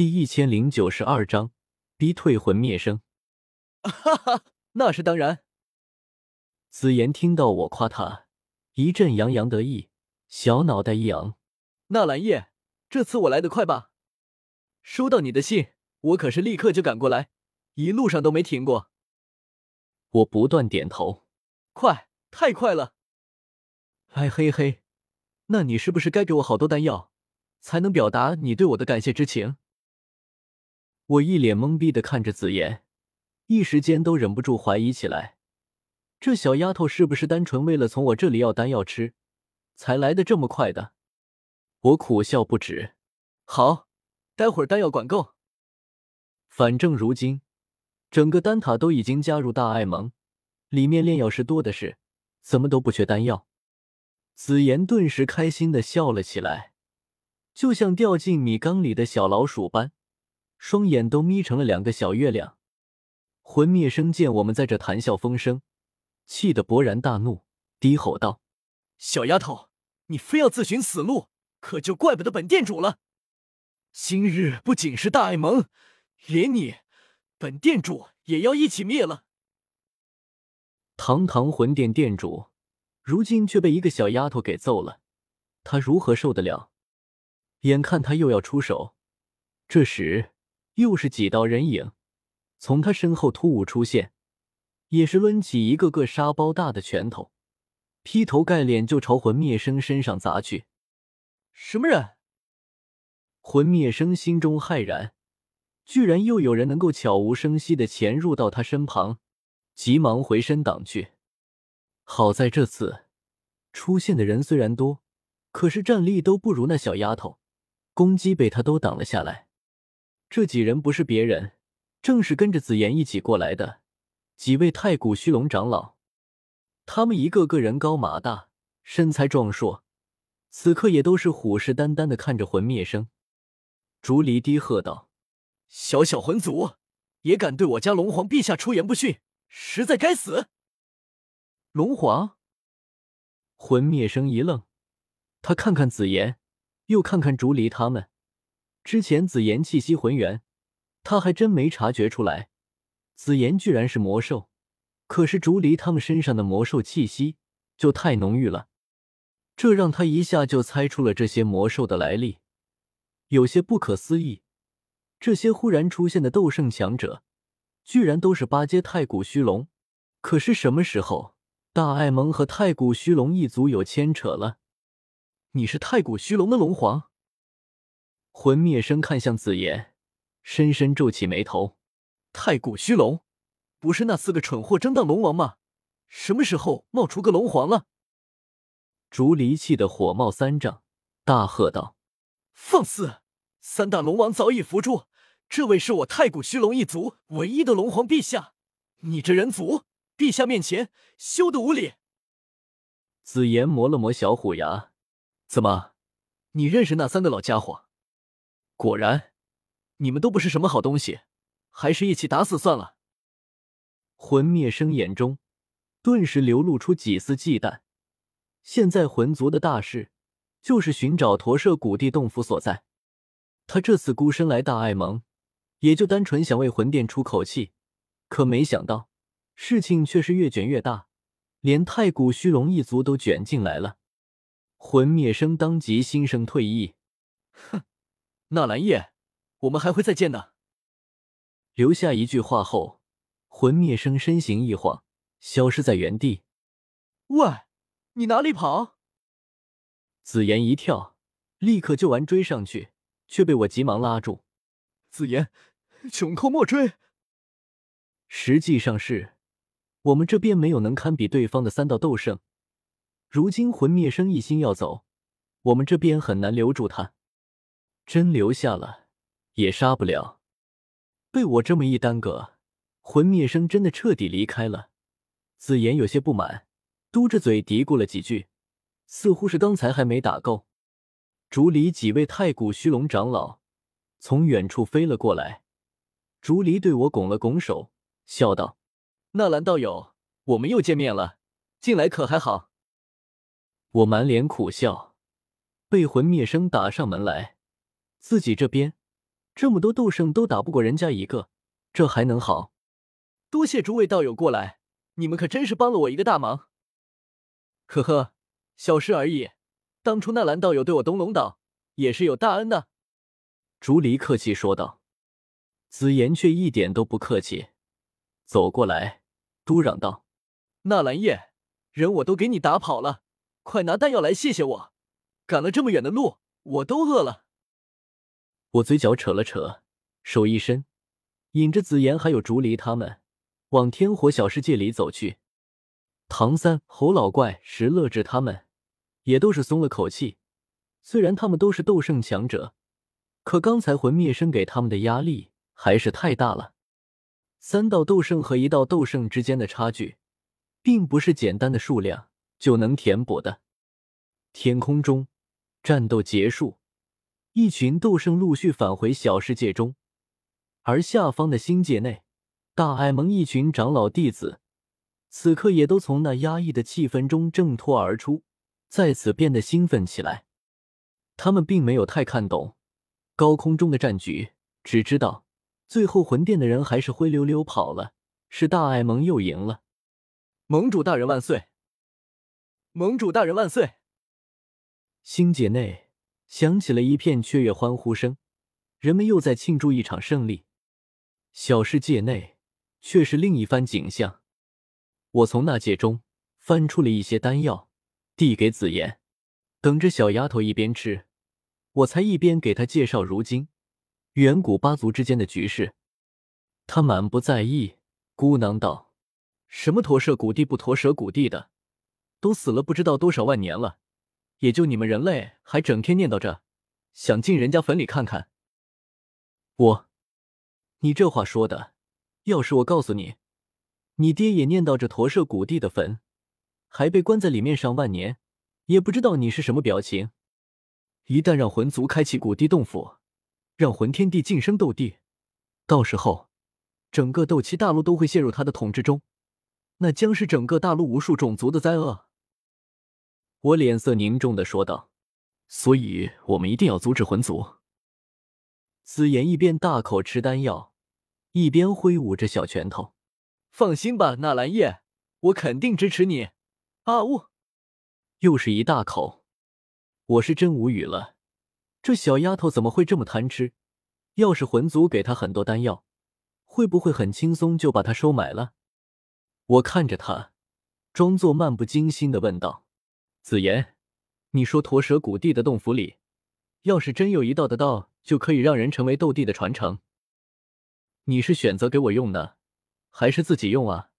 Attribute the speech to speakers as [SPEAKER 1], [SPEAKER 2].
[SPEAKER 1] 第一千零九十二章逼退魂灭生。
[SPEAKER 2] 哈哈，那是当然。
[SPEAKER 1] 紫妍听到我夸他，一阵洋洋得意，小脑袋一昂。
[SPEAKER 2] 纳兰叶，这次我来得快吧？收到你的信，我可是立刻就赶过来，一路上都没停过。
[SPEAKER 1] 我不断点头。
[SPEAKER 2] 快，太快了。哎嘿嘿，那你是不是该给我好多丹药，才能表达你对我的感谢之情？
[SPEAKER 1] 我一脸懵逼的看着紫妍，一时间都忍不住怀疑起来，这小丫头是不是单纯为了从我这里要丹药吃，才来的这么快的？我苦笑不止。
[SPEAKER 2] 好，待会儿丹药管够。
[SPEAKER 1] 反正如今整个丹塔都已经加入大爱盟，里面炼药师多的是，怎么都不缺丹药。紫妍顿时开心的笑了起来，就像掉进米缸里的小老鼠般。双眼都眯成了两个小月亮。魂灭生见我们在这谈笑风生，气得勃然大怒，低吼道：“
[SPEAKER 2] 小丫头，你非要自寻死路，可就怪不得本店主了。今日不仅是大爱盟，连你，本店主也要一起灭了。”
[SPEAKER 1] 堂堂魂殿店主，如今却被一个小丫头给揍了，他如何受得了？眼看他又要出手，这时。又是几道人影从他身后突兀出现，也是抡起一个个沙包大的拳头，劈头盖脸就朝魂灭生身上砸去。
[SPEAKER 2] 什么人？
[SPEAKER 1] 魂灭生心中骇然，居然又有人能够悄无声息的潜入到他身旁，急忙回身挡去。好在这次出现的人虽然多，可是战力都不如那小丫头，攻击被他都挡了下来。这几人不是别人，正是跟着紫妍一起过来的几位太古虚龙长老。他们一个个人高马大，身材壮硕，此刻也都是虎视眈眈的看着魂灭生。竹离低喝道：“
[SPEAKER 2] 小小魂族，也敢对我家龙皇陛下出言不逊，实在该死！”
[SPEAKER 1] 龙皇，魂灭生一愣，他看看紫妍，又看看竹离他们。之前紫妍气息浑圆，他还真没察觉出来，紫妍居然是魔兽。可是竹离他们身上的魔兽气息就太浓郁了，这让他一下就猜出了这些魔兽的来历，有些不可思议。这些忽然出现的斗圣强者，居然都是八阶太古虚龙。可是什么时候大爱盟和太古虚龙一族有牵扯了？
[SPEAKER 2] 你是太古虚龙的龙皇？
[SPEAKER 1] 魂灭生看向紫妍，深深皱起眉头。
[SPEAKER 2] 太古虚龙，不是那四个蠢货争当龙王吗？什么时候冒出个龙皇了？
[SPEAKER 1] 竹离气得火冒三丈，大喝道：“
[SPEAKER 2] 放肆！三大龙王早已伏诛，这位是我太古虚龙一族唯一的龙皇陛下，你这人族，陛下面前羞得无礼！”
[SPEAKER 1] 紫妍磨了磨小虎牙：“
[SPEAKER 2] 怎么，你认识那三个老家伙？”果然，你们都不是什么好东西，还是一起打死算了。
[SPEAKER 1] 魂灭生眼中顿时流露出几丝忌惮。现在魂族的大事就是寻找驼舍古地洞府所在。他这次孤身来大爱盟，也就单纯想为魂殿出口气，可没想到事情却是越卷越大，连太古虚龙一族都卷进来了。魂灭生当即心生退意，
[SPEAKER 2] 哼。纳兰叶，我们还会再见的。
[SPEAKER 1] 留下一句话后，魂灭生身形一晃，消失在原地。
[SPEAKER 2] 喂，你哪里跑？
[SPEAKER 1] 紫妍一跳，立刻就完追上去，却被我急忙拉住。
[SPEAKER 2] 紫妍，穷寇莫追。
[SPEAKER 1] 实际上是我们这边没有能堪比对方的三道斗圣，如今魂灭生一心要走，我们这边很难留住他。真留下了，也杀不了。被我这么一耽搁，魂灭生真的彻底离开了。紫妍有些不满，嘟着嘴嘀咕了几句，似乎是刚才还没打够。竹里几位太古虚龙长老从远处飞了过来，竹离对我拱了拱手，笑道：“
[SPEAKER 2] 纳兰道友，我们又见面了，近来可还好？”
[SPEAKER 1] 我满脸苦笑，被魂灭生打上门来。自己这边这么多斗圣都打不过人家一个，这还能好？
[SPEAKER 2] 多谢诸位道友过来，你们可真是帮了我一个大忙。呵呵，小事而已。当初纳兰道友对我东龙岛也是有大恩的。
[SPEAKER 1] 竹离客气说道。紫妍却一点都不客气，走过来，嘟嚷道：“
[SPEAKER 2] 纳兰叶，人我都给你打跑了，快拿丹药来谢谢我。赶了这么远的路，我都饿了。”
[SPEAKER 1] 我嘴角扯了扯，手一伸，引着紫妍还有竹离他们往天火小世界里走去。唐三、侯老怪、石乐志他们也都是松了口气，虽然他们都是斗圣强者，可刚才魂灭生给他们的压力。还是太大了。三道斗圣和一道斗圣之间的差距，并不是简单的数量就能填补的。天空中，战斗结束，一群斗圣陆续返回小世界中，而下方的星界内，大爱盟一群长老弟子，此刻也都从那压抑的气氛中挣脱而出，再次变得兴奋起来。他们并没有太看懂高空中的战局，只知道。最后，魂殿的人还是灰溜溜跑了，是大爱盟又赢了。
[SPEAKER 2] 盟主大人万岁！盟主大人万岁！
[SPEAKER 1] 星界内响起了一片雀跃欢呼声，人们又在庆祝一场胜利。小世界内却是另一番景象。我从那戒中翻出了一些丹药，递给紫妍，等着小丫头一边吃，我才一边给她介绍如今。远古八族之间的局势，她满不在意，咕囔道：“
[SPEAKER 2] 什么驼舍古地不驼舍古地的，都死了不知道多少万年了，也就你们人类还整天念叨着，想进人家坟里看看。”
[SPEAKER 1] 我，你这话说的，要是我告诉你，你爹也念叨着驼舍古地的坟，还被关在里面上万年，也不知道你是什么表情。
[SPEAKER 2] 一旦让魂族开启古地洞府。让魂天帝晋升斗帝，到时候，整个斗气大陆都会陷入他的统治中，那将是整个大陆无数种族的灾厄。
[SPEAKER 1] 我脸色凝重的说道：“
[SPEAKER 2] 所以，我们一定要阻止魂族。”
[SPEAKER 1] 紫妍一边大口吃丹药，一边挥舞着小拳头：“
[SPEAKER 2] 放心吧，纳兰叶，我肯定支持你。”啊呜！
[SPEAKER 1] 又是一大口，我是真无语了。这小丫头怎么会这么贪吃？要是魂族给她很多丹药，会不会很轻松就把她收买了？我看着她，装作漫不经心的问道：“
[SPEAKER 2] 紫言，你说驼蛇谷地的洞府里，要是真有一道的道，就可以让人成为斗帝的传承，你是选择给我用呢，还是自己用啊？”